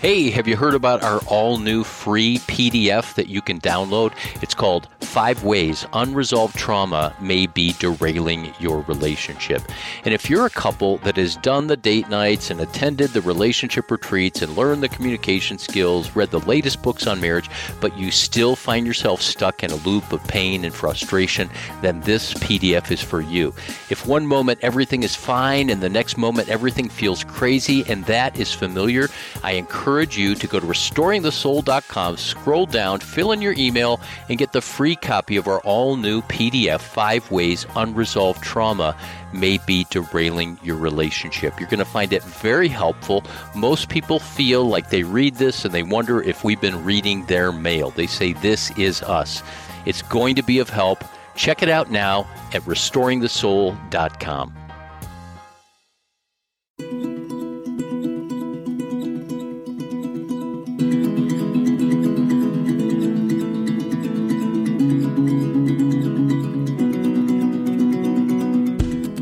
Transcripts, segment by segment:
Hey, have you heard about our all new free PDF that you can download? It's called Five Ways Unresolved Trauma May Be Derailing Your Relationship. And if you're a couple that has done the date nights and attended the relationship retreats and learned the communication skills, read the latest books on marriage, but you still find yourself stuck in a loop of pain and frustration, then this PDF is for you. If one moment everything is fine and the next moment everything feels crazy and that is familiar, I encourage encourage you to go to restoringthesoul.com, scroll down, fill in your email, and get the free copy of our all new PDF Five Ways Unresolved Trauma May Be Derailing Your Relationship. You're going to find it very helpful. Most people feel like they read this and they wonder if we've been reading their mail. They say, This is us. It's going to be of help. Check it out now at restoringthesoul.com.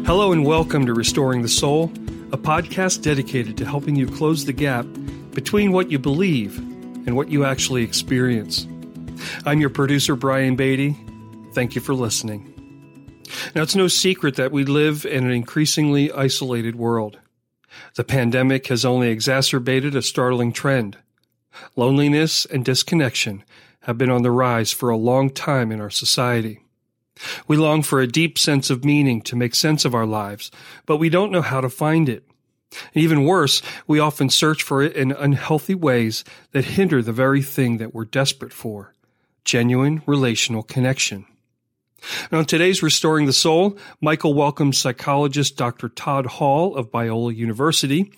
Hello and welcome to Restoring the Soul, a podcast dedicated to helping you close the gap between what you believe and what you actually experience. I'm your producer, Brian Beatty. Thank you for listening. Now, it's no secret that we live in an increasingly isolated world. The pandemic has only exacerbated a startling trend. Loneliness and disconnection have been on the rise for a long time in our society. We long for a deep sense of meaning to make sense of our lives, but we don't know how to find it. And even worse, we often search for it in unhealthy ways that hinder the very thing that we're desperate for genuine relational connection. Now, in today's Restoring the Soul, Michael welcomes psychologist Dr. Todd Hall of Biola University,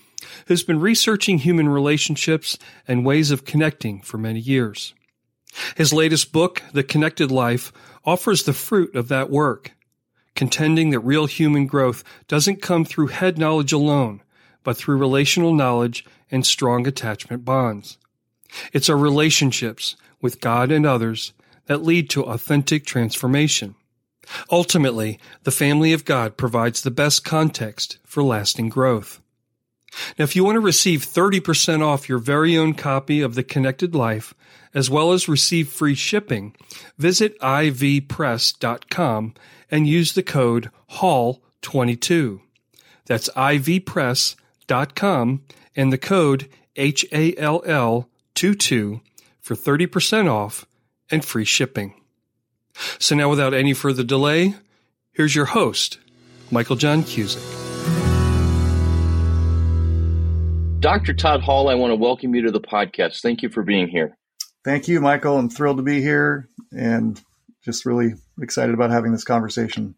who's been researching human relationships and ways of connecting for many years. His latest book, The Connected Life, offers the fruit of that work, contending that real human growth doesn't come through head knowledge alone, but through relational knowledge and strong attachment bonds. It's our relationships with God and others that lead to authentic transformation. Ultimately, the family of God provides the best context for lasting growth. Now, if you want to receive 30% off your very own copy of The Connected Life, as well as receive free shipping, visit ivpress.com and use the code HALL22. That's ivpress.com and the code HALL22 for 30% off and free shipping. So now without any further delay, here's your host, Michael John Cusick. Dr. Todd Hall, I want to welcome you to the podcast. Thank you for being here. Thank you, Michael. I'm thrilled to be here and just really excited about having this conversation.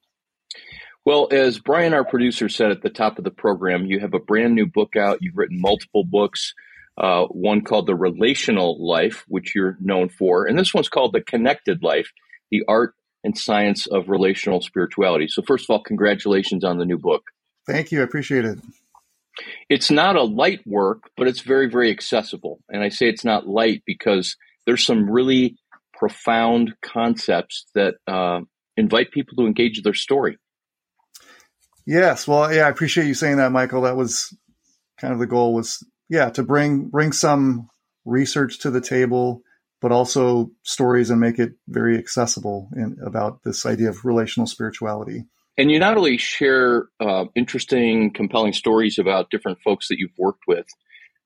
Well, as Brian, our producer, said at the top of the program, you have a brand new book out. You've written multiple books, uh, one called The Relational Life, which you're known for, and this one's called The Connected Life The Art and Science of Relational Spirituality. So, first of all, congratulations on the new book. Thank you. I appreciate it. It's not a light work, but it's very, very accessible. And I say it's not light because there's some really profound concepts that uh, invite people to engage their story. Yes, well, yeah, I appreciate you saying that, Michael. That was kind of the goal was, yeah, to bring bring some research to the table, but also stories and make it very accessible in, about this idea of relational spirituality. And you not only share uh, interesting, compelling stories about different folks that you've worked with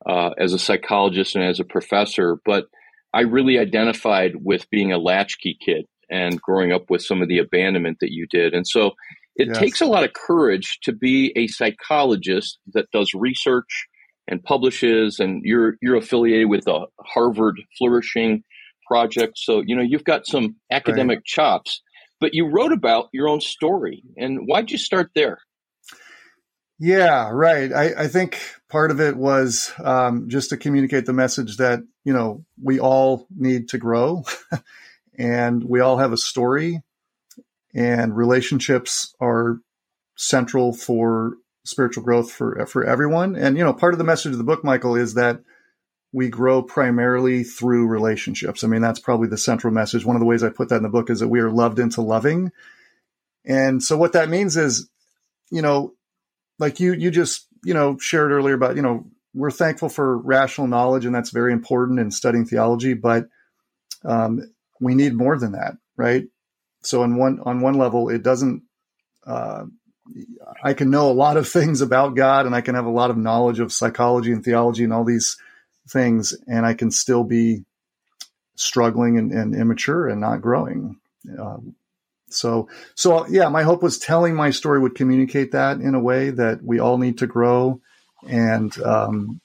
uh, as a psychologist and as a professor, but I really identified with being a latchkey kid and growing up with some of the abandonment that you did. And so it yes. takes a lot of courage to be a psychologist that does research and publishes and you're you're affiliated with a Harvard flourishing project. So, you know, you've got some academic right. chops, but you wrote about your own story. And why'd you start there? Yeah, right. I, I think part of it was um, just to communicate the message that, you know, we all need to grow and we all have a story and relationships are central for spiritual growth for, for everyone. And, you know, part of the message of the book, Michael, is that we grow primarily through relationships. I mean, that's probably the central message. One of the ways I put that in the book is that we are loved into loving. And so what that means is, you know, like you you just you know shared earlier about you know we're thankful for rational knowledge, and that's very important in studying theology. But um, we need more than that, right? So on one on one level, it doesn't. Uh, I can know a lot of things about God, and I can have a lot of knowledge of psychology and theology and all these things, and I can still be struggling and, and immature and not growing. Uh, so, so yeah, my hope was telling my story would communicate that in a way that we all need to grow, and um,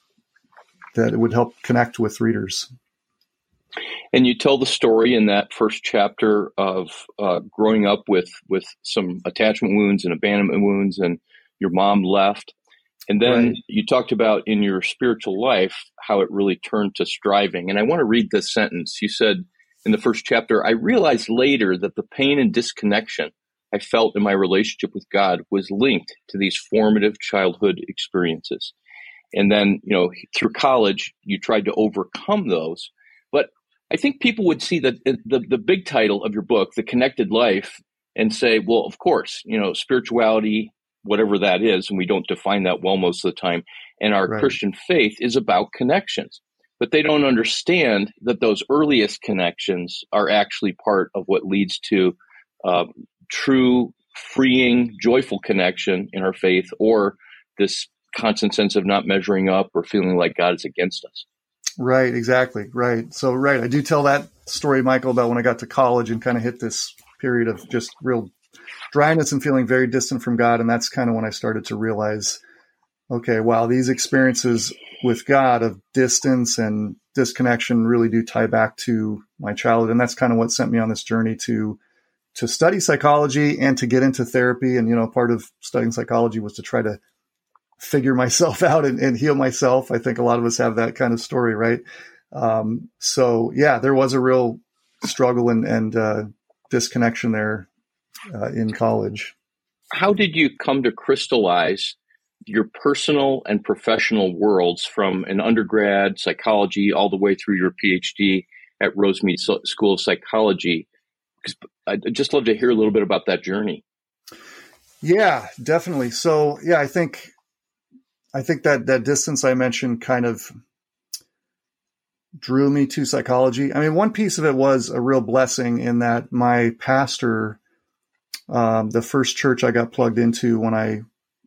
that it would help connect with readers. And you tell the story in that first chapter of uh, growing up with with some attachment wounds and abandonment wounds, and your mom left. And then right. you talked about in your spiritual life how it really turned to striving. And I want to read this sentence. You said in the first chapter, I realized later that the pain and disconnection I felt in my relationship with God was linked to these formative childhood experiences. And then, you know, through college, you tried to overcome those. But I think people would see the, the, the big title of your book, The Connected Life, and say, well, of course, you know, spirituality, whatever that is, and we don't define that well most of the time, and our right. Christian faith is about connections. But they don't understand that those earliest connections are actually part of what leads to uh, true, freeing, joyful connection in our faith, or this constant sense of not measuring up or feeling like God is against us. Right, exactly. Right. So, right. I do tell that story, Michael, about when I got to college and kind of hit this period of just real dryness and feeling very distant from God. And that's kind of when I started to realize, okay, wow, these experiences with God of distance and disconnection really do tie back to my childhood. And that's kind of what sent me on this journey to to study psychology and to get into therapy. And, you know, part of studying psychology was to try to figure myself out and, and, heal myself. I think a lot of us have that kind of story, right? Um, so yeah, there was a real struggle and, and uh, disconnection there uh, in college. How did you come to crystallize your personal and professional worlds from an undergrad psychology all the way through your PhD at Rosemead School of Psychology? I'd just love to hear a little bit about that journey. Yeah, definitely. So yeah, I think I think that that distance I mentioned kind of drew me to psychology. I mean, one piece of it was a real blessing in that my pastor, um, the first church I got plugged into when I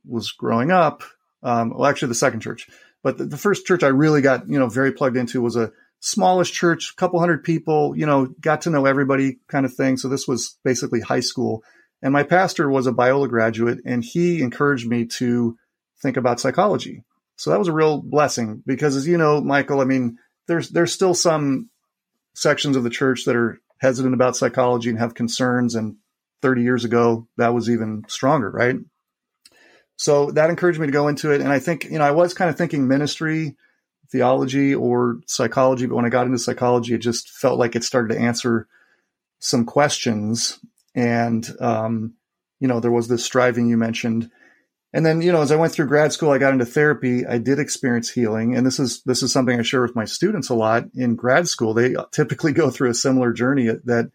was growing up, um, well, actually the second church, but the, the, first church I really got, you know, very plugged into was a smallish church, a couple hundred people, you know, got to know everybody kind of thing. So this was basically high school. And my pastor was a Biola graduate and he encouraged me to think about psychology. So that was a real blessing because, as you know, Michael, I mean, there's there's still some sections of the church that are hesitant about psychology and have concerns. And 30 years ago, that was even stronger, right? So that encouraged me to go into it. And I think, you know, I was kind of thinking ministry, theology, or psychology. But when I got into psychology, it just felt like it started to answer some questions. And, um, you know, there was this striving you mentioned and then, you know, as I went through grad school, I got into therapy. I did experience healing. And this is, this is something I share with my students a lot in grad school. They typically go through a similar journey that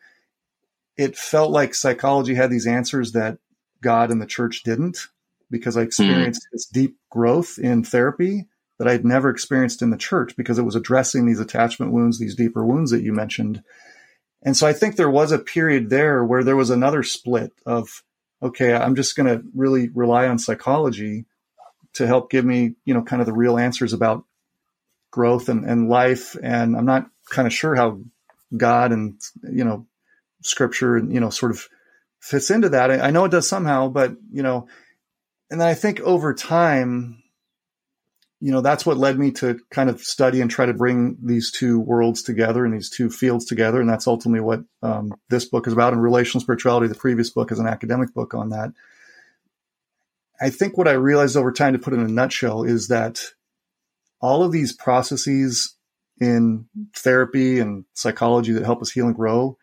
it felt like psychology had these answers that God and the church didn't because I experienced mm. this deep growth in therapy that I'd never experienced in the church because it was addressing these attachment wounds, these deeper wounds that you mentioned. And so I think there was a period there where there was another split of okay, I'm just going to really rely on psychology to help give me, you know, kind of the real answers about growth and, and life. And I'm not kind of sure how God and, you know, scripture and, you know, sort of fits into that. I, I know it does somehow, but, you know, and then I think over time, you know, that's what led me to kind of study and try to bring these two worlds together and these two fields together. And that's ultimately what um, this book is about. And relational spirituality, the previous book is an academic book on that. I think what I realized over time, to put in a nutshell, is that all of these processes in therapy and psychology that help us heal and grow,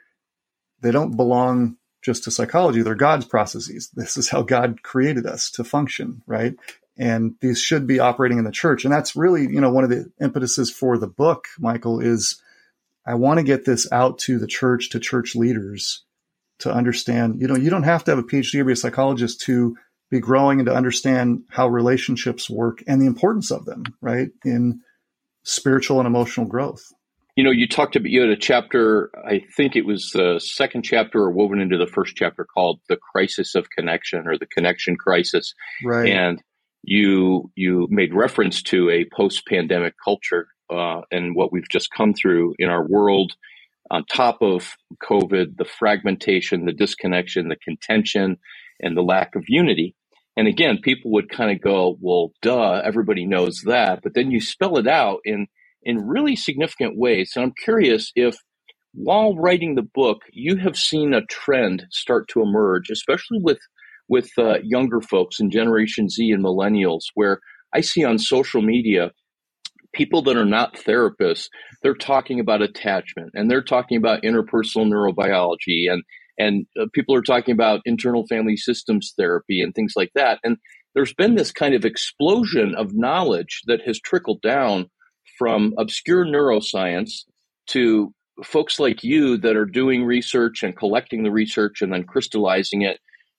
they don't belong just to psychology. They're God's processes. This is how God created us to function, right? and these should be operating in the church. And that's really, you know, one of the impetuses for the book, Michael, is I want to get this out to the church, to church leaders to understand, you know, you don't have to have a PhD or be a psychologist to be growing and to understand how relationships work and the importance of them, right? In spiritual and emotional growth. You know, you talked about you had a chapter. I think it was the second chapter, or woven into the first chapter, called "The Crisis of Connection" or "The Connection Crisis." Right. And you you made reference to a post-pandemic culture uh, and what we've just come through in our world. On top of COVID, the fragmentation, the disconnection, the contention, and the lack of unity. And again, people would kind of go, "Well, duh, everybody knows that," but then you spell it out in in really significant ways. And I'm curious if while writing the book, you have seen a trend start to emerge, especially with with uh, younger folks in Generation Z and millennials, where I see on social media people that are not therapists, they're talking about attachment and they're talking about interpersonal neurobiology and and uh, people are talking about internal family systems therapy and things like that. And there's been this kind of explosion of knowledge that has trickled down from obscure neuroscience to folks like you that are doing research and collecting the research and then crystallizing it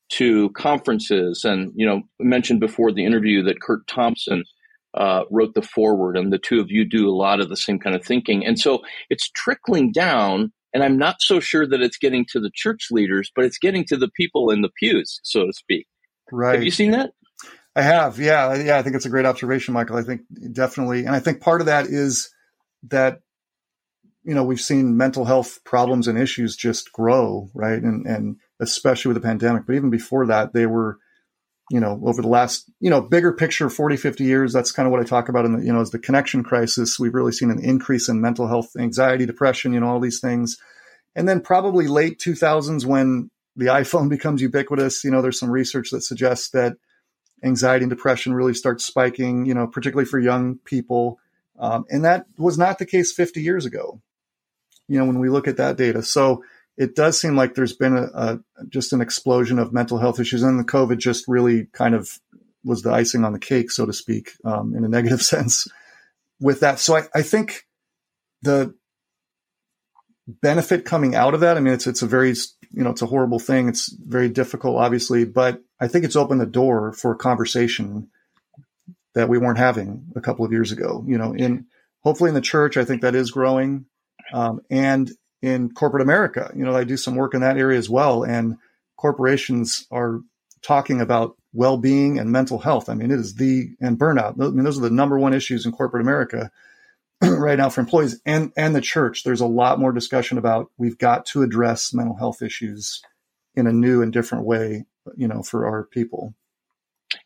to conferences. And you know mentioned before the interview that Curt Thompson uh, wrote the foreword and the two of you do a lot of the same kind of thinking. And so it's trickling down and I'm not so sure that it's getting to the church leaders but it's getting to the people in the pews so to speak. Right have you seen that I have, yeah, yeah. I think it's a great observation, Michael. I think definitely, and I think part of that is that you know we've seen mental health problems and issues just grow, right, and and especially with the pandemic, but even before that, they were, you know, over the last, you know, bigger picture, 40, 50 years. That's kind of what I talk about in the, you know, as the connection crisis. We've really seen an increase in mental health, anxiety, depression, you know, all these things, and then probably late 2000s when the iPhone becomes ubiquitous. You know, there's some research that suggests that anxiety and depression really start spiking, you know, particularly for young people. Um, and that was not the case 50 years ago, you know, when we look at that data. So it does seem like there's been a, a just an explosion of mental health issues, and the COVID just really kind of was the icing on the cake, so to speak, um, in a negative sense. With that, so I, I think the benefit coming out of that. I mean, it's it's a very you know it's a horrible thing. It's very difficult, obviously, but I think it's opened the door for a conversation that we weren't having a couple of years ago. You know, in hopefully in the church, I think that is growing, um, and in corporate America, you know, I do some work in that area as well, and corporations are talking about well-being and mental health. I mean, it is the and burnout. I mean, those are the number one issues in corporate America right now for employees and and the church. There's a lot more discussion about we've got to address mental health issues in a new and different way you know, for our people.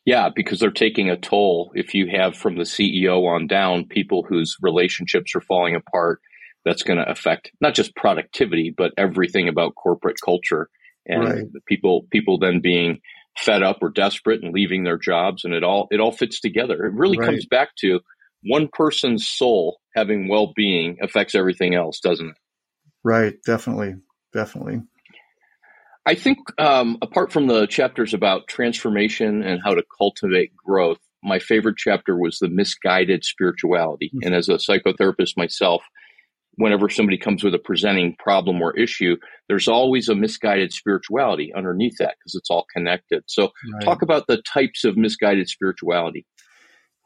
Yeah, because they're taking a toll. If you have from the CEO on down people whose relationships are falling apart, that's going to affect not just productivity, but everything about corporate culture and right. people people then being fed up or desperate and leaving their jobs and it all it all fits together. It really right. comes back to one person's soul having well-being affects everything else, doesn't it? Right, definitely. Definitely. I think um, apart from the chapters about transformation and how to cultivate growth, my favorite chapter was the misguided spirituality. Mm-hmm. And as a psychotherapist myself, whenever somebody comes with a presenting problem or issue, there's always a misguided spirituality underneath that because it's all connected. So, right. talk about the types of misguided spirituality.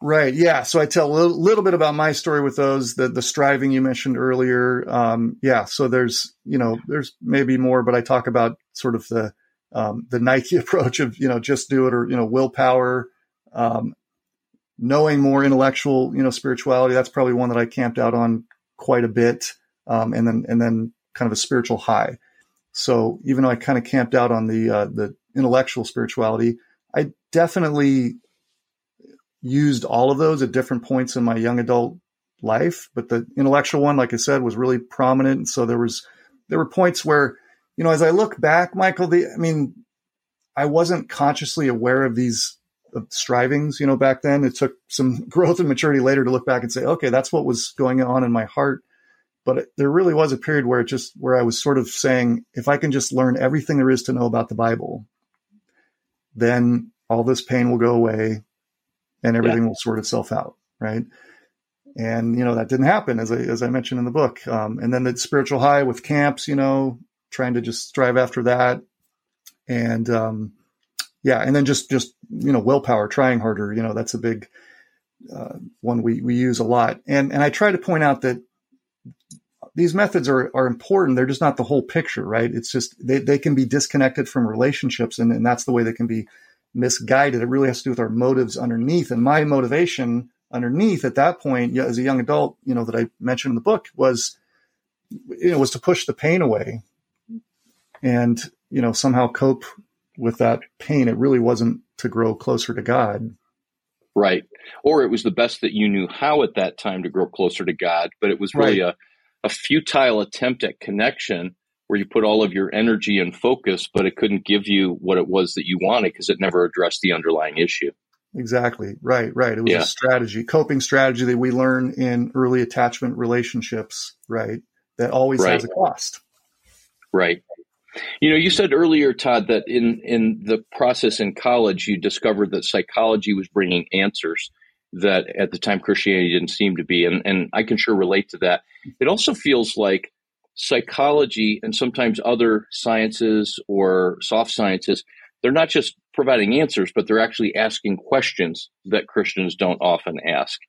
Right. Yeah. So I tell a little, little, bit about my story with those, the, the striving you mentioned earlier. Um, yeah. So there's, you know, there's maybe more, but I talk about sort of the, um, the Nike approach of, you know, just do it or, you know, willpower, um, knowing more intellectual, you know, spirituality. That's probably one that I camped out on quite a bit. Um, and then, and then kind of a spiritual high. So even though I kind of camped out on the, uh, the intellectual spirituality, I definitely used all of those at different points in my young adult life, but the intellectual one, like I said, was really prominent. And So there was there were points where, you know, as I look back, Michael, the I mean, I wasn't consciously aware of these strivings, you know, back then. It took some growth and maturity later to look back and say, okay, that's what was going on in my heart. But it, there really was a period where it just where I was sort of saying, if I can just learn everything there is to know about the Bible, then all this pain will go away and everything yeah. will sort itself out, right? And you know that didn't happen, as I as I mentioned in the book. Um, and then the spiritual high with camps, you know, trying to just strive after that, and um, yeah, and then just just you know willpower, trying harder. You know, that's a big uh, one we we use a lot. And and I try to point out that these methods are are important. They're just not the whole picture, right? It's just they they can be disconnected from relationships, and and that's the way they can be misguided. It really has to do with our motives underneath. And my motivation underneath at that point, as a young adult, you know, that I mentioned in the book was, you know, was to push the pain away and, you know, somehow cope with that pain. It really wasn't to grow closer to God. Right. Or it was the best that you knew how at that time to grow closer to God, but it was really right. a, a futile attempt at connection where you put all of your energy and focus, but it couldn't give you what it was that you wanted because it never addressed the underlying issue. Exactly. Right. Right. It was yeah. a strategy, coping strategy that we learn in early attachment relationships, right? That always right. has a cost. Right. You know, you said earlier, Todd, that in in the process in college, you discovered that psychology was bringing answers that at the time Christianity didn't seem to be, and and I can sure relate to that. It also feels like psychology and sometimes other sciences or soft sciences, they're not just providing answers, but they're actually asking questions that Christians don't often ask.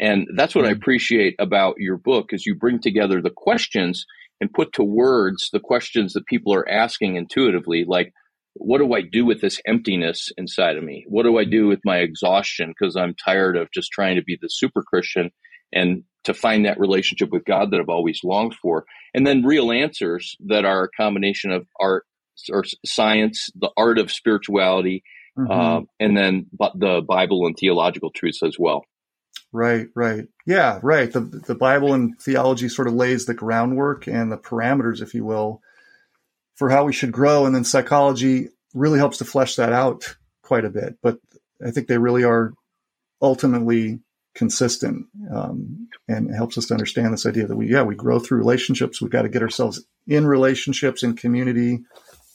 And that's what I mm-hmm. appreciate about your book is you bring together the questions and put to words the questions that people are asking intuitively, like, what do I do with this emptiness inside of me? What do I do with my exhaustion? Because I'm tired of just trying to be the super Christian and to find that relationship with God that I've always longed for. And then real answers that are a combination of art or science, the art of spirituality, mm-hmm. uh, and then the Bible and theological truths as well. Right, right. Yeah, right. The the Bible and theology sort of lays the groundwork and the parameters, if you will, for how we should grow. And then psychology really helps to flesh that out quite a bit. But I think they really are ultimately consistent um, and helps us to understand this idea that we yeah we grow through relationships we've got to get ourselves in relationships in community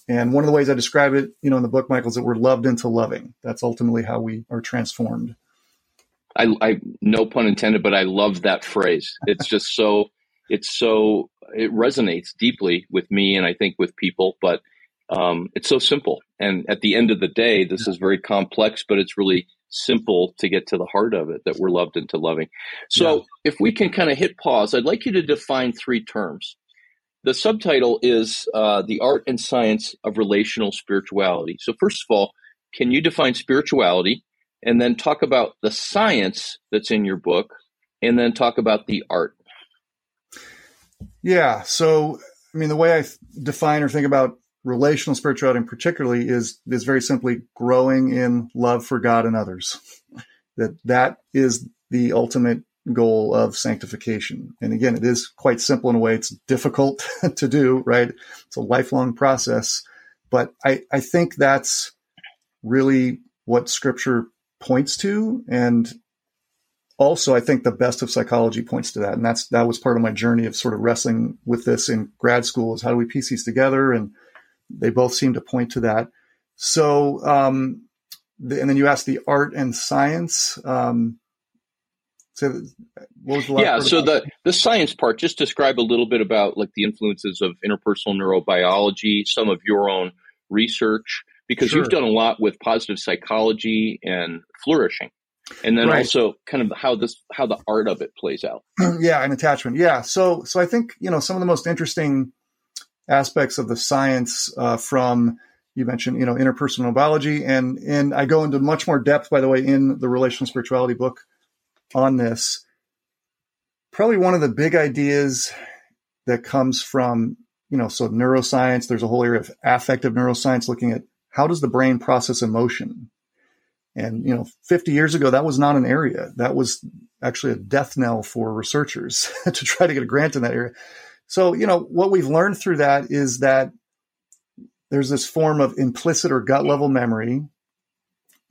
and one of the ways i describe it you know in the book michael is that we're loved into loving that's ultimately how we are transformed I, I no pun intended, but I love that phrase. It's just so it's so it resonates deeply with me and I think with people. But um, it's so simple, and at the end of the day, this is very complex, but it's really simple to get to the heart of it that we're loved into loving. So, yeah. if we can kind of hit pause, I'd like you to define three terms. The subtitle is uh, the art and science of relational spirituality. So, first of all, can you define spirituality? and then talk about the science that's in your book, and then talk about the art. Yeah. So, I mean, the way I define or think about relational spirituality, particularly, is is very simply growing in love for God and others. That that is the ultimate goal of sanctification. And again, it is quite simple in a way. It's difficult to do, right? It's a lifelong process, but I I think that's really what Scripture points to. And also, I think the best of psychology points to that. And that's, that was part of my journey of sort of wrestling with this in grad school is how do we piece these together? And they both seem to point to that. So, um, the, and then you asked the art and science. Um, so yeah, so the the science part. Just describe a little bit about like the influences of interpersonal neurobiology, some of your own research, because sure. you've done a lot with positive psychology and flourishing and then right. also kind of how this how the art of it plays out yeah and attachment yeah so so i think you know some of the most interesting aspects of the science uh, from you mentioned you know interpersonal biology and and i go into much more depth by the way in the relational spirituality book on this probably one of the big ideas that comes from you know so neuroscience there's a whole area of affective neuroscience looking at how does the brain process emotion? And, you know, 50 years ago, that was not an area. That was actually a death knell for researchers to try to get a grant in that area. So, you know, what we've learned through that is that there's this form of implicit or gut level memory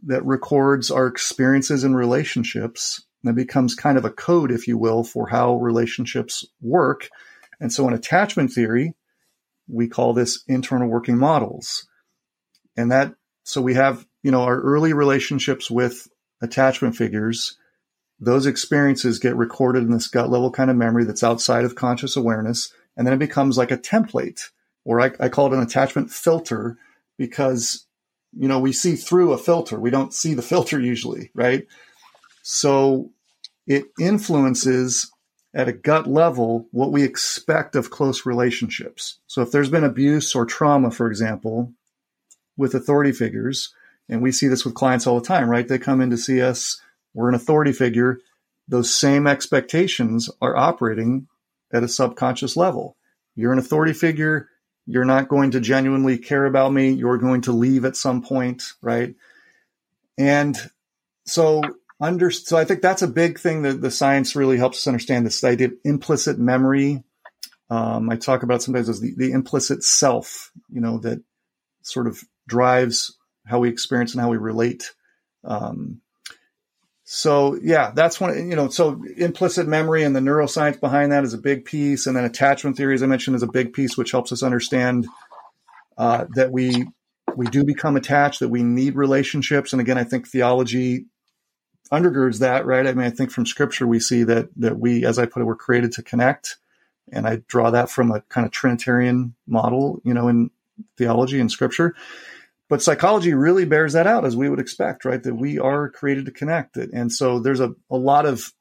that records our experiences and relationships. That becomes kind of a code, if you will, for how relationships work. And so in attachment theory, we call this internal working models. And that, so we have, you know, our early relationships with attachment figures. Those experiences get recorded in this gut level kind of memory that's outside of conscious awareness. And then it becomes like a template, or I, I call it an attachment filter because you know, we see through a filter. We don't see the filter usually, right? So it influences at a gut level what we expect of close relationships. So if there's been abuse or trauma, for example, with authority figures, and we see this with clients all the time, right? They come in to see us, we're an authority figure. Those same expectations are operating at a subconscious level. You're an authority figure. You're not going to genuinely care about me. You're going to leave at some point, right? And so under, so I think that's a big thing that the science really helps us understand this idea of implicit memory. Um, I talk about sometimes as the, the implicit self, you know, that sort of drives how we experience and how we relate. Um, so yeah, that's one, you know, so implicit memory and the neuroscience behind that is a big piece. And then attachment theory, as I mentioned, is a big piece, which helps us understand, uh, that we, we do become attached, that we need relationships. And again, I think theology undergirds that, right? I mean, I think from scripture, we see that, that we, as I put it, we're created to connect. And I draw that from a kind of Trinitarian model, you know, in theology and scripture. But psychology really bears that out as we would expect, right? That we are created to connect. And so there's a, a lot of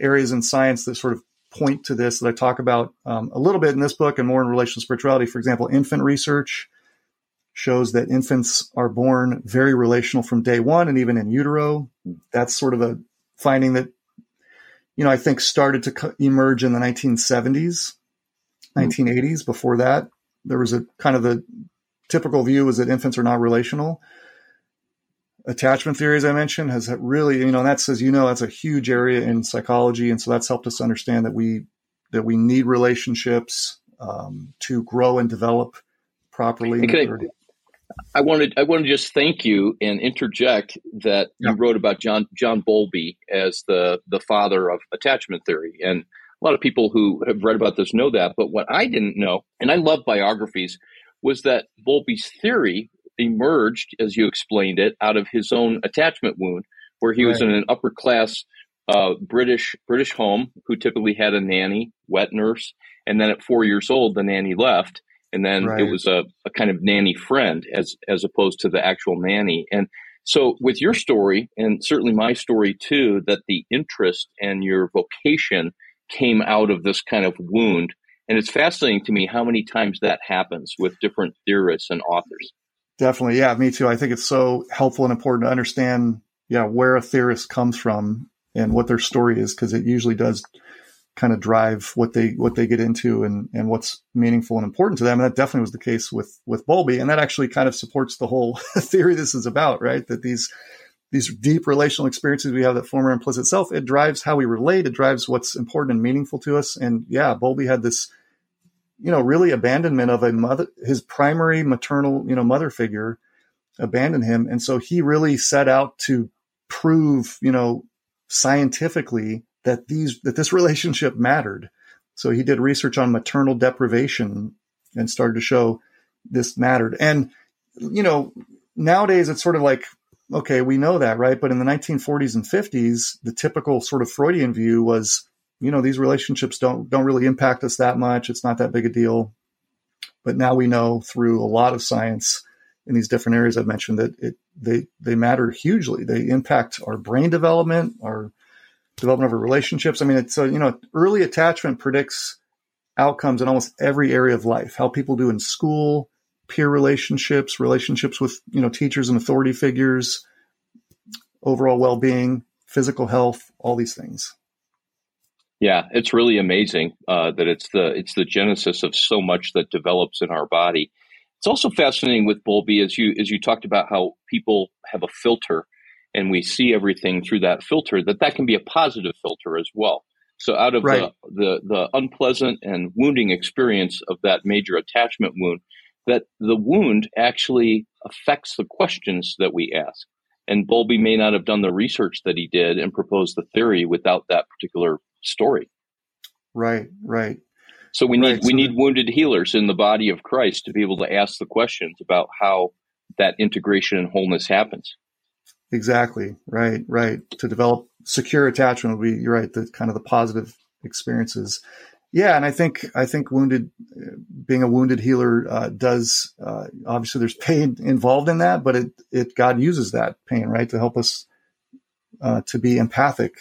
areas in science that sort of point to this that I talk about um, a little bit in this book and more in relation to spirituality. For example, infant research shows that infants are born very relational from day one and even in utero. That's sort of a finding that, you know, I think started to emerge in the 1970s, 1980s. Before that, there was a kind of the typical view is that infants are not relational. Attachment theory, as I mentioned, has really, you know, that's as you know, that's a huge area in psychology, and so that's helped us understand that we that we need relationships um, to grow and develop properly. I wanted I want to just thank you and interject that yeah. you wrote about John John Bowlby as the the father of attachment theory, and a lot of people who have read about this know that. But what I didn't know, and I love biographies, was that Bowlby's theory emerged, as you explained it, out of his own attachment wound, where he right. was in an upper class uh, British British home who typically had a nanny, wet nurse, and then at four years old, the nanny left and then right. it was a, a kind of nanny friend as as opposed to the actual nanny and so with your story and certainly my story too that the interest and your vocation came out of this kind of wound and it's fascinating to me how many times that happens with different theorists and authors definitely yeah me too i think it's so helpful and important to understand yeah where a theorist comes from and what their story is because it usually does kind of drive what they what they get into and and what's meaningful and important to them. And that definitely was the case with with Bowlby, and that actually kind of supports the whole theory this is about, right? That these these deep relational experiences we have that form our implicit self, it drives how we relate, it drives what's important and meaningful to us. And yeah, Bowlby had this, you know, really abandonment of a mother, his primary maternal, you know, mother figure abandoned him. And so he really set out to prove, you know, scientifically that these that this relationship mattered. So he did research on maternal deprivation and started to show this mattered. And you know, nowadays it's sort of like okay, we know that, right? But in the 1940s and 50s, the typical sort of Freudian view was, you know, these relationships don't don't really impact us that much. It's not that big a deal. But now we know through a lot of science in these different areas I've mentioned that it they they matter hugely. They impact our brain development, our development of our relationships. I mean, it's a, you know, early attachment predicts outcomes in almost every area of life. How people do in school, peer relationships, relationships with you know teachers and authority figures, overall well-being, physical health, all these things. Yeah, it's really amazing uh, that it's the it's the genesis of so much that develops in our body. It's also fascinating with Bowlby as you as you talked about how people have a filter and we see everything through that filter, that that can be a positive filter as well. So out of right. the, the, the unpleasant and wounding experience of that major attachment wound, that the wound actually affects the questions that we ask. And Bowlby may not have done the research that he did and proposed the theory without that particular story. Right, right. So we need right. we so need wounded healers in the body of Christ to be able to ask the questions about how that integration and wholeness happens. Exactly. Right. Right. To develop secure attachment would be, you're right, the kind of the positive experiences. yeah, and I think I think wounded, being a wounded healer uh, does uh, obviously there's pain involved in that, but it it God uses that pain right to help us uh, to be empathic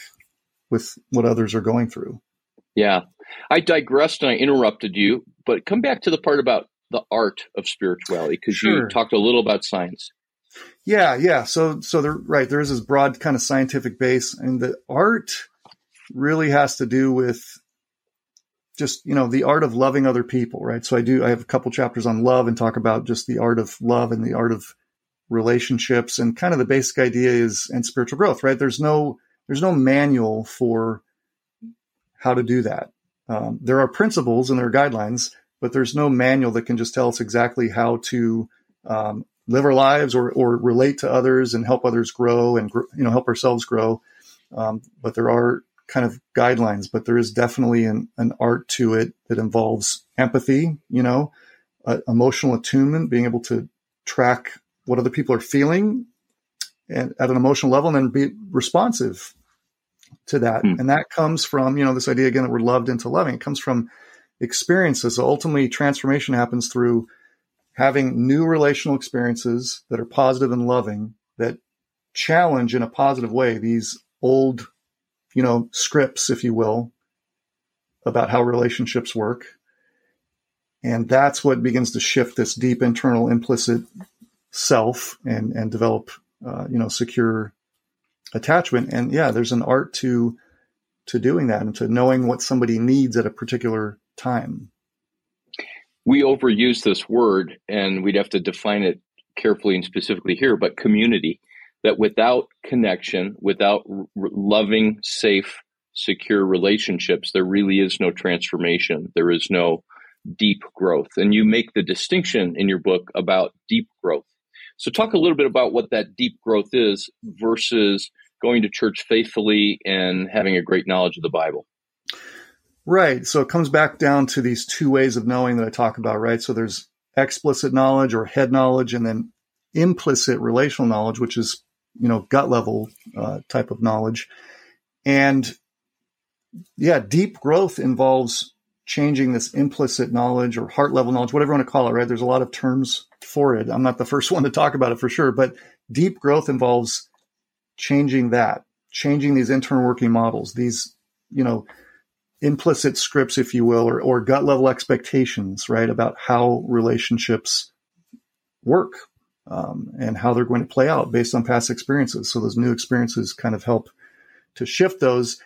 with what others are going through. Yeah, I digressed and I interrupted you, but come back to the part about the art of spirituality because sure. you talked a little about science. Yeah, yeah. So so there right there is this broad kind of scientific base, and the art really has to do with just you know the art of loving other people right so i do i have a couple chapters on love and talk about just the art of love and the art of relationships and kind of the basic idea is and spiritual growth right there's no there's no manual for how to do that. Um, there are principles and there are guidelines but there's no manual that can just tell us exactly how to um, live our lives or, or relate to others and help others grow and you know help ourselves grow. Um, but there are kind of guidelines, but there is definitely an, an art to it that involves empathy, you know, uh, emotional attunement, being able to track what other people are feeling and at an emotional level and then be responsive to that. Mm. And that comes from, you know, this idea again that we're loved into loving. It comes from experiences. So ultimately transformation happens through having new relational experiences that are positive and loving that challenge in a positive way these old you know, scripts, if you will, about how relationships work. And that's what begins to shift this deep internal implicit self and, and develop, uh, you know, secure attachment. And yeah, there's an art to, to doing that and to knowing what somebody needs at a particular time. We overuse this word and we'd have to define it carefully and specifically here, but community that without connection, without r- loving, safe, secure relationships, there really is no transformation. There is no deep growth. And you make the distinction in your book about deep growth. So, talk a little bit about what that deep growth is versus going to church faithfully and having a great knowledge of the Bible. Right. So, it comes back down to these two ways of knowing that I talk about, right? So, there's explicit knowledge or head knowledge, and then implicit relational knowledge, which is you know, gut level uh, type of knowledge. And yeah, deep growth involves changing this implicit knowledge or heart level knowledge, whatever you want to call it, right? There's a lot of terms for it. I'm not the first one to talk about it for sure, but deep growth involves changing that, changing these internal working models, these, you know, implicit scripts, if you will, or, or gut level expectations, right? About how relationships work, um, and how they're going to play out based on past experiences. So those new experiences kind of help to shift those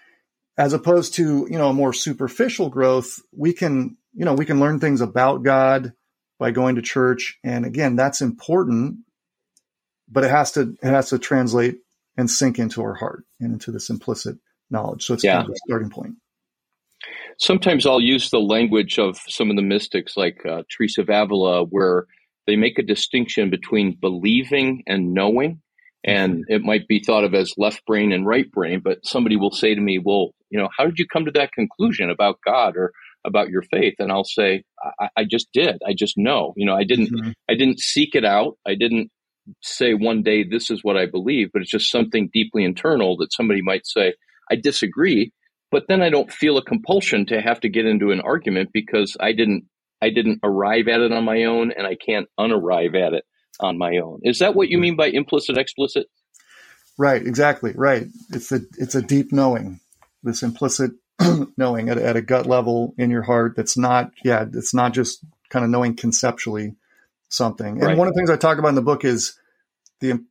as opposed to, you know, a more superficial growth. We can, you know, we can learn things about God by going to church. And again, that's important, but it has to, it has to translate and sink into our heart and into this implicit knowledge. So it's yeah. kind of a starting point. Sometimes I'll use the language of some of the mystics like uh, Teresa of Avila, where they make a distinction between believing and knowing. And mm-hmm. it might be thought of as left brain and right brain, but somebody will say to me, well, you know, how did you come to that conclusion about God or about your faith? And I'll say, I, I just did. I just know. You know, I didn't mm-hmm. I didn't seek it out. I didn't say one day this is what I believe, but it's just something deeply internal that somebody might say, I disagree, but then I don't feel a compulsion to have to get into an argument because I didn't I didn't arrive at it on my own and I can't unarrive at it on my own. Is that what you mm-hmm. mean by implicit explicit? Right, exactly. Right. It's a it's a deep knowing, this implicit knowing at, at a gut level in your heart that's not yeah, it's not just kind of knowing conceptually something. And right. one of the things I talk about in the book is the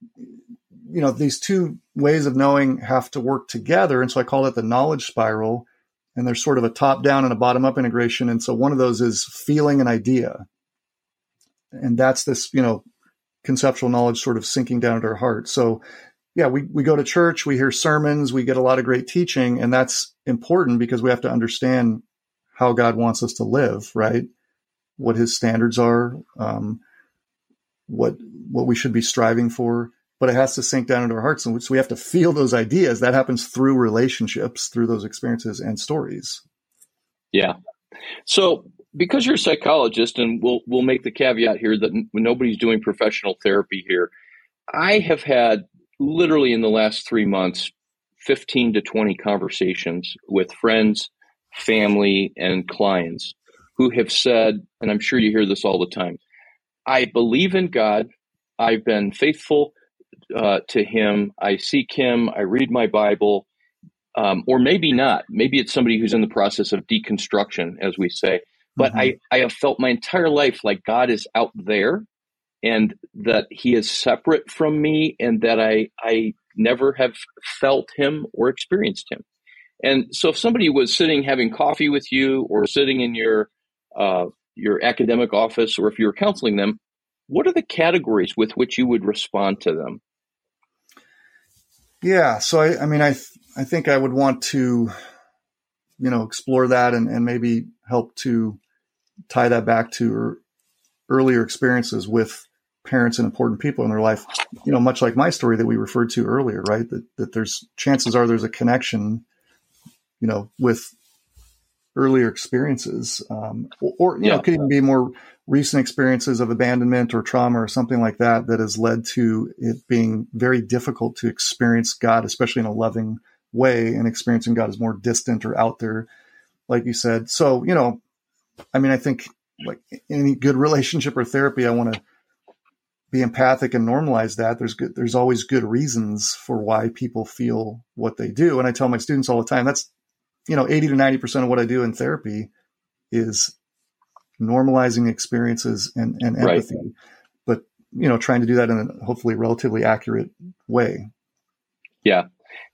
you know, these two ways of knowing have to work together and so I call it the knowledge spiral and there's sort of a top down and a bottom up integration. And so one of those is feeling an idea. And that's this, you know, conceptual knowledge sort of sinking down to our heart. So yeah, we, we go to church, we hear sermons, we get a lot of great teaching, and that's important because we have to understand how God wants us to live, right? What his standards are, um, what what we should be striving for but it has to sink down into our hearts. And so we have to feel those ideas. That happens through relationships, through those experiences and stories. Yeah. So because you're a psychologist, and we'll we'll make the caveat here that nobody's doing professional therapy here. I have had literally in the last three months, fifteen to twenty conversations with friends, family, and clients who have said, and I'm sure you hear this all the time, I believe in God. I've been faithful uh, to Him. I seek Him. I read my Bible. Um, or maybe not. Maybe it's somebody who's in the process of deconstruction, as we say. But mm-hmm. I, I have felt my entire life like God is out there and that He is separate from me and that I, I never have felt Him or experienced Him. And so if somebody was sitting having coffee with you or sitting in your uh, your academic office or if you were counseling them, what are the categories with which you would respond to them? Yeah, so I, I mean, I th- I think I would want to, you know, explore that and, and maybe help to tie that back to er, earlier experiences with parents and important people in their life. You know, much like my story that we referred to earlier, right? That that there's chances are there's a connection, you know, with earlier experiences, um, or, or, you yeah. know, could even be more recent experiences of abandonment or trauma or something like that that has led to it being very difficult to experience God, especially in a loving way, and experiencing God as more distant or out there, like you said. So, you know, I mean, I think like any good relationship or therapy, I want to be empathic and normalize that. There's good, there's always good reasons for why people feel what they do. And I tell my students all the time, that's you know, 80 to 90% of what I do in therapy is normalizing experiences and, and empathy, right. but, you know, trying to do that in a hopefully relatively accurate way. Yeah.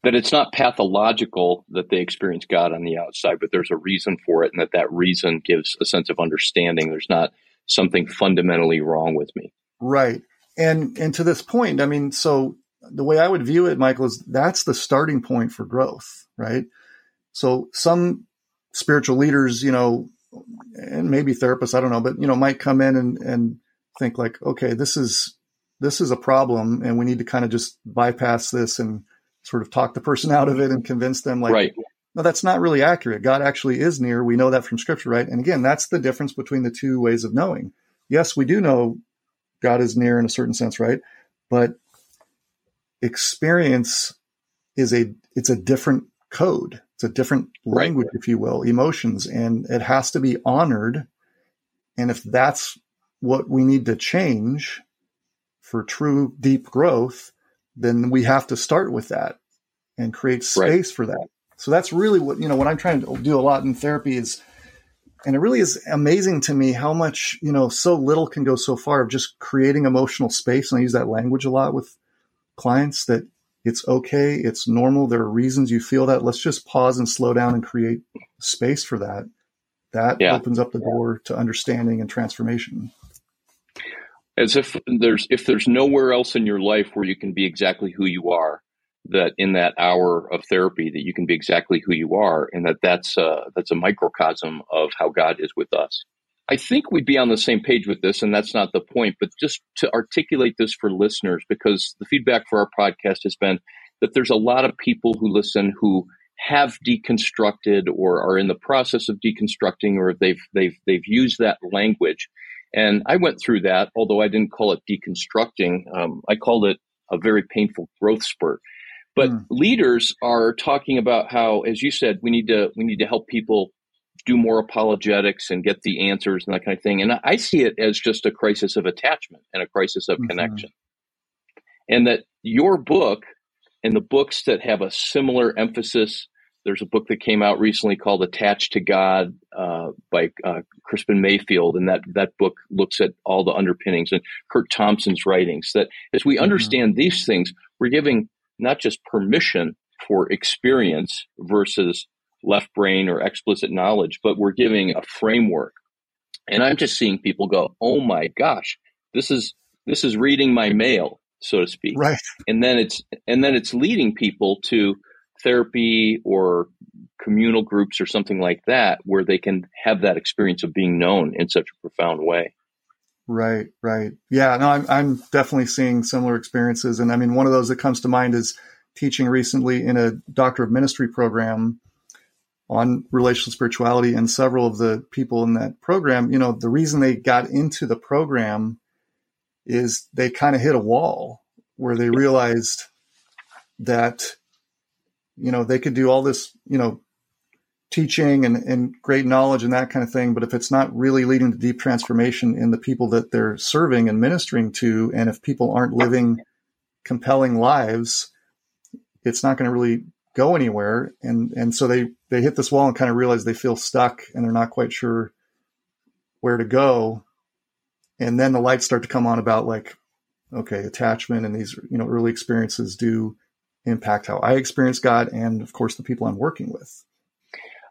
That it's not pathological that they experience God on the outside, but there's a reason for it, and that that reason gives a sense of understanding. There's not something fundamentally wrong with me. Right. And and to this point, I mean, so the way I would view it, Michael, is that's the starting point for growth, right? So some spiritual leaders, you know, and maybe therapists, I don't know, but you know, might come in and, and think like, okay, this is this is a problem, and we need to kind of just bypass this and sort of talk the person out of it and convince them like, right. no, that's not really accurate. God actually is near. We know that from Scripture, right? And again, that's the difference between the two ways of knowing. Yes, we do know God is near in a certain sense, right? But experience is a it's a different code. It's a different language, right. if you will, emotions, and it has to be honored. And if that's what we need to change for true deep growth, then we have to start with that and create space right. for that. So that's really what, you know, what I'm trying to do a lot in therapy is, and it really is amazing to me how much, you know, so little can go so far of just creating emotional space. And I use that language a lot with clients that it's okay. It's normal. There are reasons you feel that. Let's just pause and slow down and create space for that. That yeah. opens up the door to understanding and transformation. As if there's if there's nowhere else in your life where you can be exactly who you are, that in that hour of therapy that you can be exactly who you are, and that that's a, that's a microcosm of how God is with us. I think we'd be on the same page with this, and that's not the point, but just to articulate this for listeners, because the feedback for our podcast has been that there's a lot of people who listen who have deconstructed or are in the process of deconstructing or they've they've they've used that language. And I went through that, although I didn't call it deconstructing. Um, I called it a very painful growth spurt. But mm. leaders are talking about how, as you said, we need to we need to help people do more apologetics and get the answers and that kind of thing. And I see it as just a crisis of attachment and a crisis of mm-hmm. connection. And that your book and the books that have a similar emphasis, there's a book that came out recently called Attached to God uh, by uh, Crispin Mayfield. And that, that book looks at all the underpinnings and Curt Thompson's writings. That as we mm-hmm. understand these things, we're giving not just permission for experience versus left brain or explicit knowledge, but we're giving a framework. And I'm just seeing people go, "Oh my gosh, this is this is reading my mail, so to speak." Right. And then it's and then it's leading people to therapy or communal groups or something like that where they can have that experience of being known in such a profound way. Right, right. Yeah, no, I'm I'm definitely seeing similar experiences and I mean one of those that comes to mind is teaching recently in a doctor of ministry program on relational spirituality and several of the people in that program, you know, the reason they got into the program is they kind of hit a wall where they realized that, you know, they could do all this, you know, teaching and, and great knowledge and that kind of thing. But if it's not really leading to deep transformation in the people that they're serving and ministering to, and if people aren't living compelling lives, it's not going to really go anywhere. And and so they they hit this wall and kind of realize they feel stuck and they're not quite sure where to go. And then the lights start to come on about like, okay, attachment and these you know early experiences do impact how I experience God and of course the people I'm working with.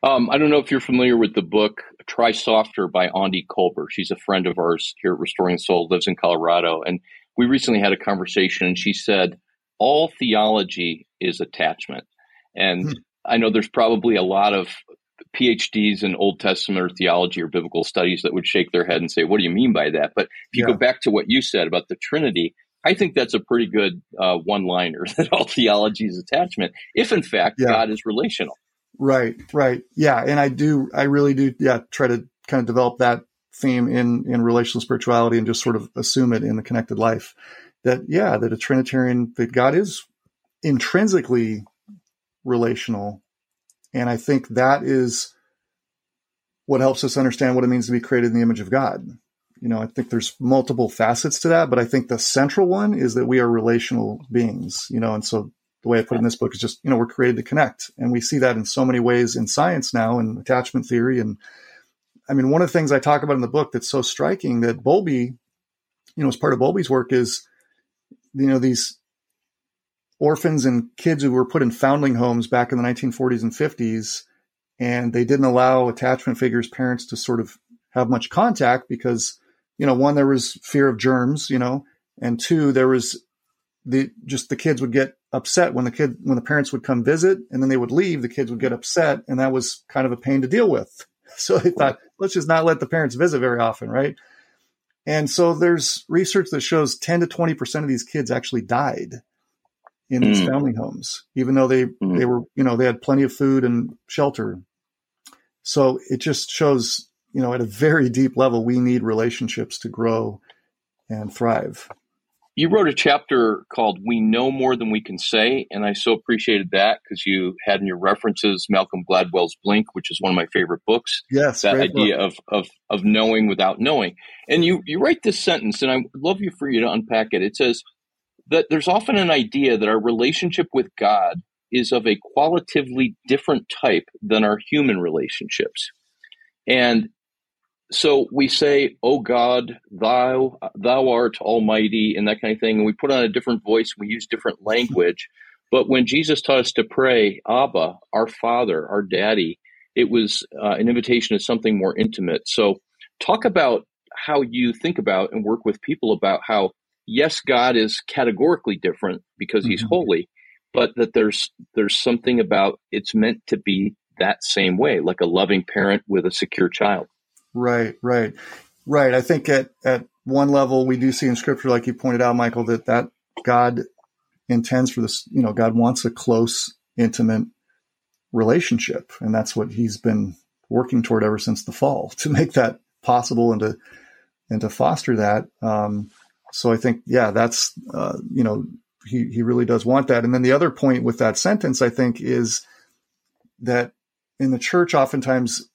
Um, I don't know if you're familiar with the book Try Softer by Aundi Kolber. She's a friend of ours here at Restoring Soul, lives in Colorado. And we recently had a conversation and she said, all theology is attachment. And hmm. I know there's probably a lot of PhDs in Old Testament or theology or biblical studies that would shake their head and say, What do you mean by that? But if you yeah. go back to what you said about the Trinity, I think that's a pretty good uh, one liner that all theology is attachment, if in fact yeah. God is relational. Right, right. Yeah. And I do, I really do, yeah, try to kind of develop that theme in, in relational spirituality and just sort of assume it in the connected life that, yeah, that a Trinitarian, that God is intrinsically relational. And I think that is what helps us understand what it means to be created in the image of God. You know, I think there's multiple facets to that, but I think the central one is that we are relational beings, you know, and so the way I put it in this book is just, you know, we're created to connect. And we see that in so many ways in science now and attachment theory. And I mean, one of the things I talk about in the book that's so striking that Bowlby, you know, as part of Bowlby's work is, you know, these orphans and kids who were put in foundling homes back in the 1940s and 50s. And they didn't allow attachment figures' parents to sort of have much contact because, you know, one, there was fear of germs, you know, and two, there was the just the kids would get upset when the kid when the parents would come visit and then they would leave, the kids would get upset, and that was kind of a pain to deal with. So they thought, let's just not let the parents visit very often, right? And so there's research that shows 10 to 20% of these kids actually died in these mm. family homes, even though they, mm. they were, you know, they had plenty of food and shelter. So it just shows, you know, at a very deep level, we need relationships to grow and thrive. You wrote a chapter called We Know More Than We Can Say, and I so appreciated that because you had in your references Malcolm Gladwell's Blink, which is one of my favorite books. Yes. That idea of, of of knowing without knowing. And you you write this sentence, and I would love you for you to unpack it. It says, that there's often an idea that our relationship with God is of a qualitatively different type than our human relationships. And so we say, "Oh God, thou thou art almighty," and that kind of thing, and we put on a different voice, we use different language. But when Jesus taught us to pray, Abba, our Father, our Daddy, it was uh, an invitation to something more intimate. So, talk about how you think about and work with people about how yes, God is categorically different because he's mm-hmm. holy, but that there's there's something about it's meant to be that same way, like a loving parent with a secure child. Right, right, right. I think at at one level we do see in Scripture, like you pointed out, Michael, that that God intends for this. You know, God wants a close, intimate relationship, and that's what He's been working toward ever since the fall to make that possible and to and to foster that. Um, so I think, yeah, that's, uh, you know, he, he really does want that. And then the other point with that sentence, I think, is that in the church, oftentimes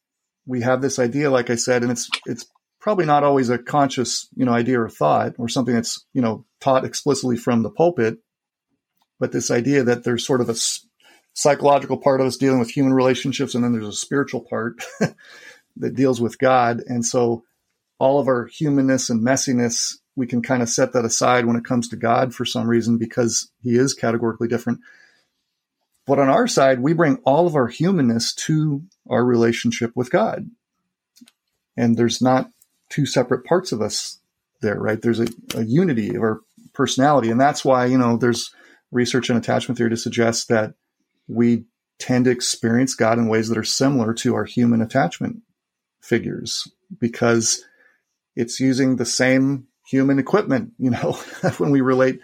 we have this idea, like I said, and it's, it's probably not always a conscious, you know, idea or thought or something that's, you know, taught explicitly from the pulpit, but this idea that there's sort of a psychological part of us dealing with human relationships, and then there's a spiritual part that deals with God. And so all of our humanness and messiness we can kind of set that aside when it comes to God for some reason because he is categorically different. But on our side, we bring all of our humanness to our relationship with God. And there's not two separate parts of us there, right? There's a, a unity of our personality. And that's why, you know, there's research in attachment theory to suggest that we tend to experience God in ways that are similar to our human attachment figures because it's using the same human equipment, you know, when we relate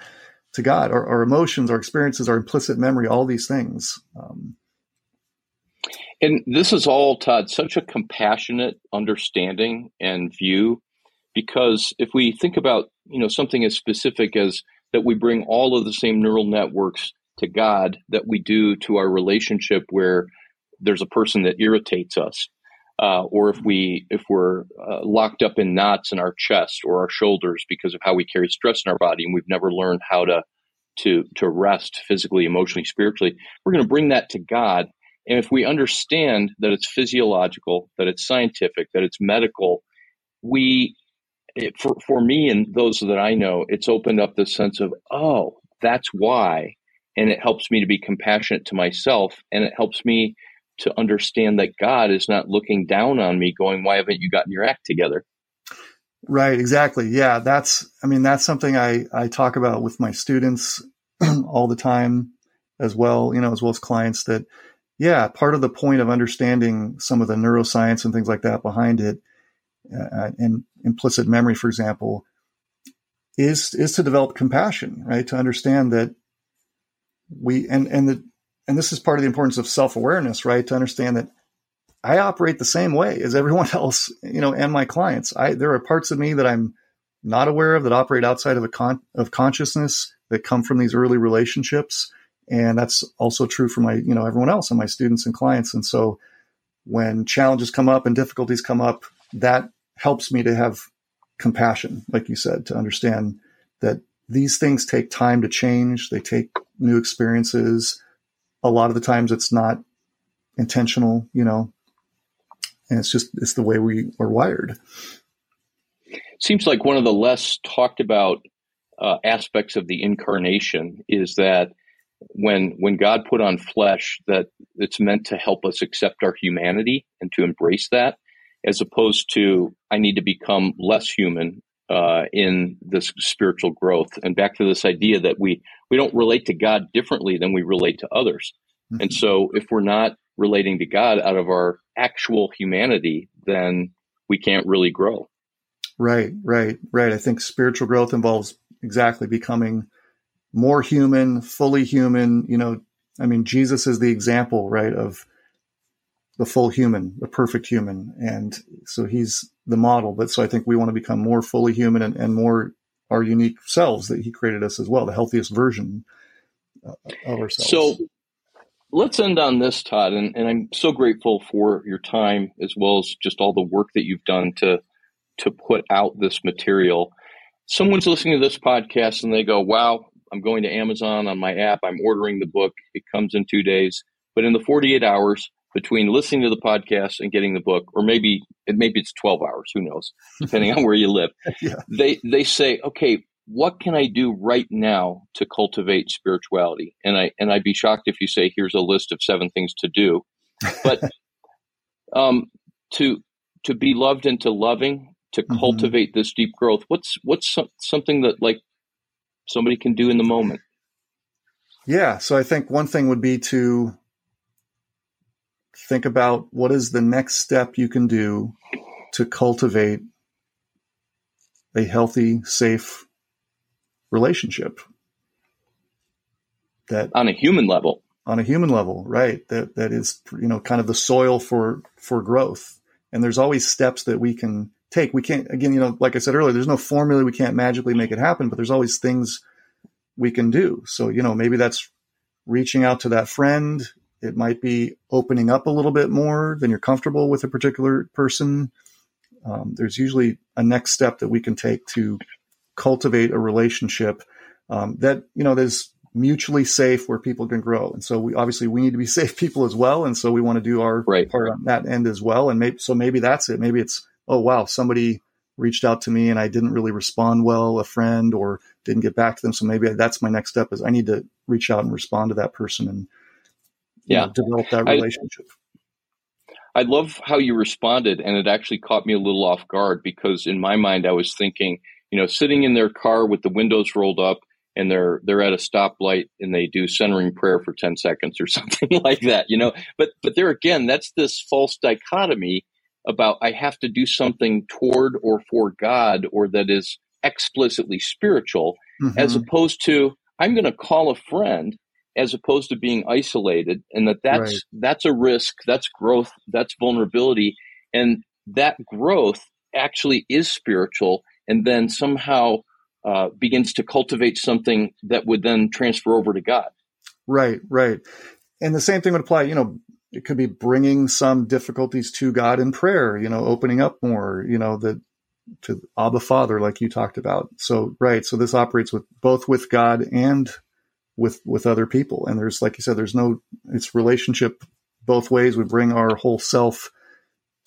to God, our, our, emotions, our experiences, our implicit memory, all these things. Um, and this is all, Todd, such a compassionate understanding and view, because if we think about, you know, something as specific as that we bring all of the same neural networks to God that we do to our relationship where there's a person that irritates us, uh, or if we if we're uh, locked up in knots in our chest or our shoulders because of how we carry stress in our body, and we've never learned how to to to rest physically, emotionally, spiritually, we're going to bring that to God. And if we understand that it's physiological, that it's scientific, that it's medical, we it, for for me and those that I know, it's opened up the sense of oh, that's why, and it helps me to be compassionate to myself, and it helps me to understand that God is not looking down on me, going, "Why haven't you gotten your act together?" Right, exactly. Yeah, that's I mean that's something I I talk about with my students all the time as well, you know, as well as clients that yeah, part of the point of understanding some of the neuroscience and things like that behind it uh, and implicit memory for example is is to develop compassion, right? To understand that we and and the and this is part of the importance of self-awareness, right? To understand that I operate the same way as everyone else, you know, and my clients. I there are parts of me that I'm not aware of that operate outside of the con- of consciousness that come from these early relationships, and that's also true for my you know everyone else and my students and clients. And so, when challenges come up and difficulties come up, that helps me to have compassion, like you said, to understand that these things take time to change. They take new experiences. A lot of the times, it's not intentional, you know, and it's just it's the way we are wired. Seems like one of the less talked about uh, aspects of the incarnation is that when when God put on flesh, that it's meant to help us accept our humanity and to embrace that, as opposed to I need to become less human uh, in this spiritual growth. And back to this idea that we we don't relate to God differently than we relate to others. Mm-hmm. And so, if we're not relating to God out of our actual humanity, then we can't really grow. Right, right, right. I think spiritual growth involves exactly becoming more human, fully human. You know, I mean, Jesus is the example, right, of the full human, the perfect human. And so he's the model. But so I think we want to become more fully human and, and more our unique selves that he created us as well, the healthiest version uh, of ourselves. So let's end on this, Todd. And, and I'm so grateful for your time as well as just all the work that you've done to to put out this material. Someone's listening to this podcast and they go, "Wow, I'm going to Amazon on my app. I'm ordering the book. It comes in two days." But in the 48 hours between listening to the podcast and getting the book, or maybe maybe it's 12 hours, who knows, depending on where you live. Yeah. They they say, "Okay, what can I do right now to cultivate spirituality? And I and I'd be shocked if you say here's a list of seven things to do, but um, to to be loved and to loving, to mm-hmm. cultivate this deep growth. What's what's some, something that like somebody can do in the moment? Yeah, so I think one thing would be to think about what is the next step you can do to cultivate a healthy, safe relationship that on a human level. On a human level right that that is you know kind of the soil for for growth. And there's always steps that we can take. We can't again you know like i said earlier there's no formula. We can't magically make it happen but there's always things we can do. So you know maybe that's reaching out to that friend it might be opening up a little bit more than you're comfortable with a particular person um, there's usually a next step that we can take to cultivate a relationship um, that you know that is mutually safe where people can grow. And so we obviously we need to be safe people as well. And so we want to do our right. part on that end as well. And maybe so maybe that's it. Maybe it's oh wow somebody reached out to me and I didn't really respond well, a friend or didn't get back to them. So maybe that's my next step is I need to reach out and respond to that person and yeah know, develop that relationship. I, I love how you responded, and it actually caught me a little off guard because in my mind I was thinking, you know, sitting in their car with the windows rolled up and they're they're at a stoplight and they do centering prayer for 10 seconds or something like that, you know. But but there again, that's this false dichotomy about I have to do something toward or for God or that is explicitly spiritual mm-hmm. as opposed to I'm going to call a friend as opposed to being isolated and that that's right. that's a risk, that's growth, that's vulnerability and that growth actually is spiritual and then somehow uh, begins to cultivate something that would then transfer over to God. Right, right. And the same thing would apply, you know, it could be bringing some difficulties to God in prayer, you know, opening up more, you know, the, to Abba Father, like you talked about. So, right. So this operates with both with God and with, with other people. And there's, like you said, there's no, it's relationship both ways. We bring our whole self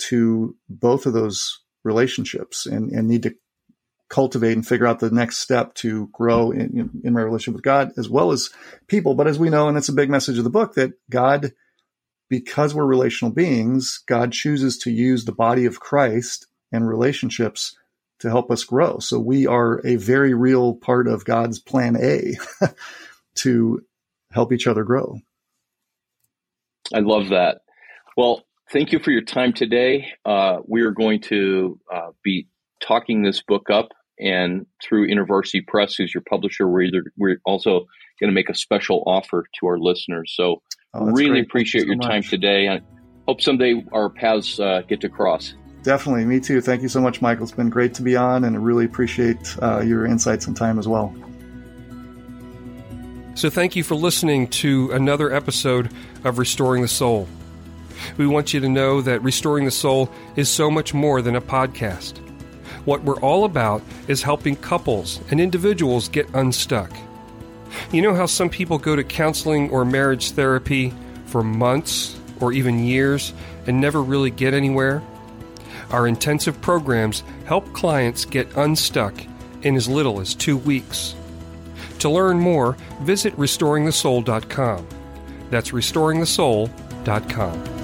to both of those relationships and, and need to cultivate and figure out the next step to grow in, in my relationship with God as well as people. But as we know, and it's a big message of the book that God, because we're relational beings, God chooses to use the body of Christ and relationships to help us grow. So we are a very real part of God's plan A to help each other grow. I love that. Well, thank you for your time today. Uh, we are going to uh, be talking this book up, and through InterVarsity Press, who's your publisher, we're, either, we're also going to make a special offer to our listeners. So, oh, really great. appreciate you so your much. time today. I hope someday our paths uh, get to cross. Definitely, me too. Thank you so much, Michael. It's been great to be on, and I really appreciate uh, your insights and time as well. So, thank you for listening to another episode of Restoring the Soul. We want you to know that Restoring the Soul is so much more than a podcast. What we're all about is helping couples and individuals get unstuck. You know how some people go to counseling or marriage therapy for months or even years and never really get anywhere? Our intensive programs help clients get unstuck in as little as two weeks. To learn more, visit restoringthesoul.com. That's restoringthesoul.com.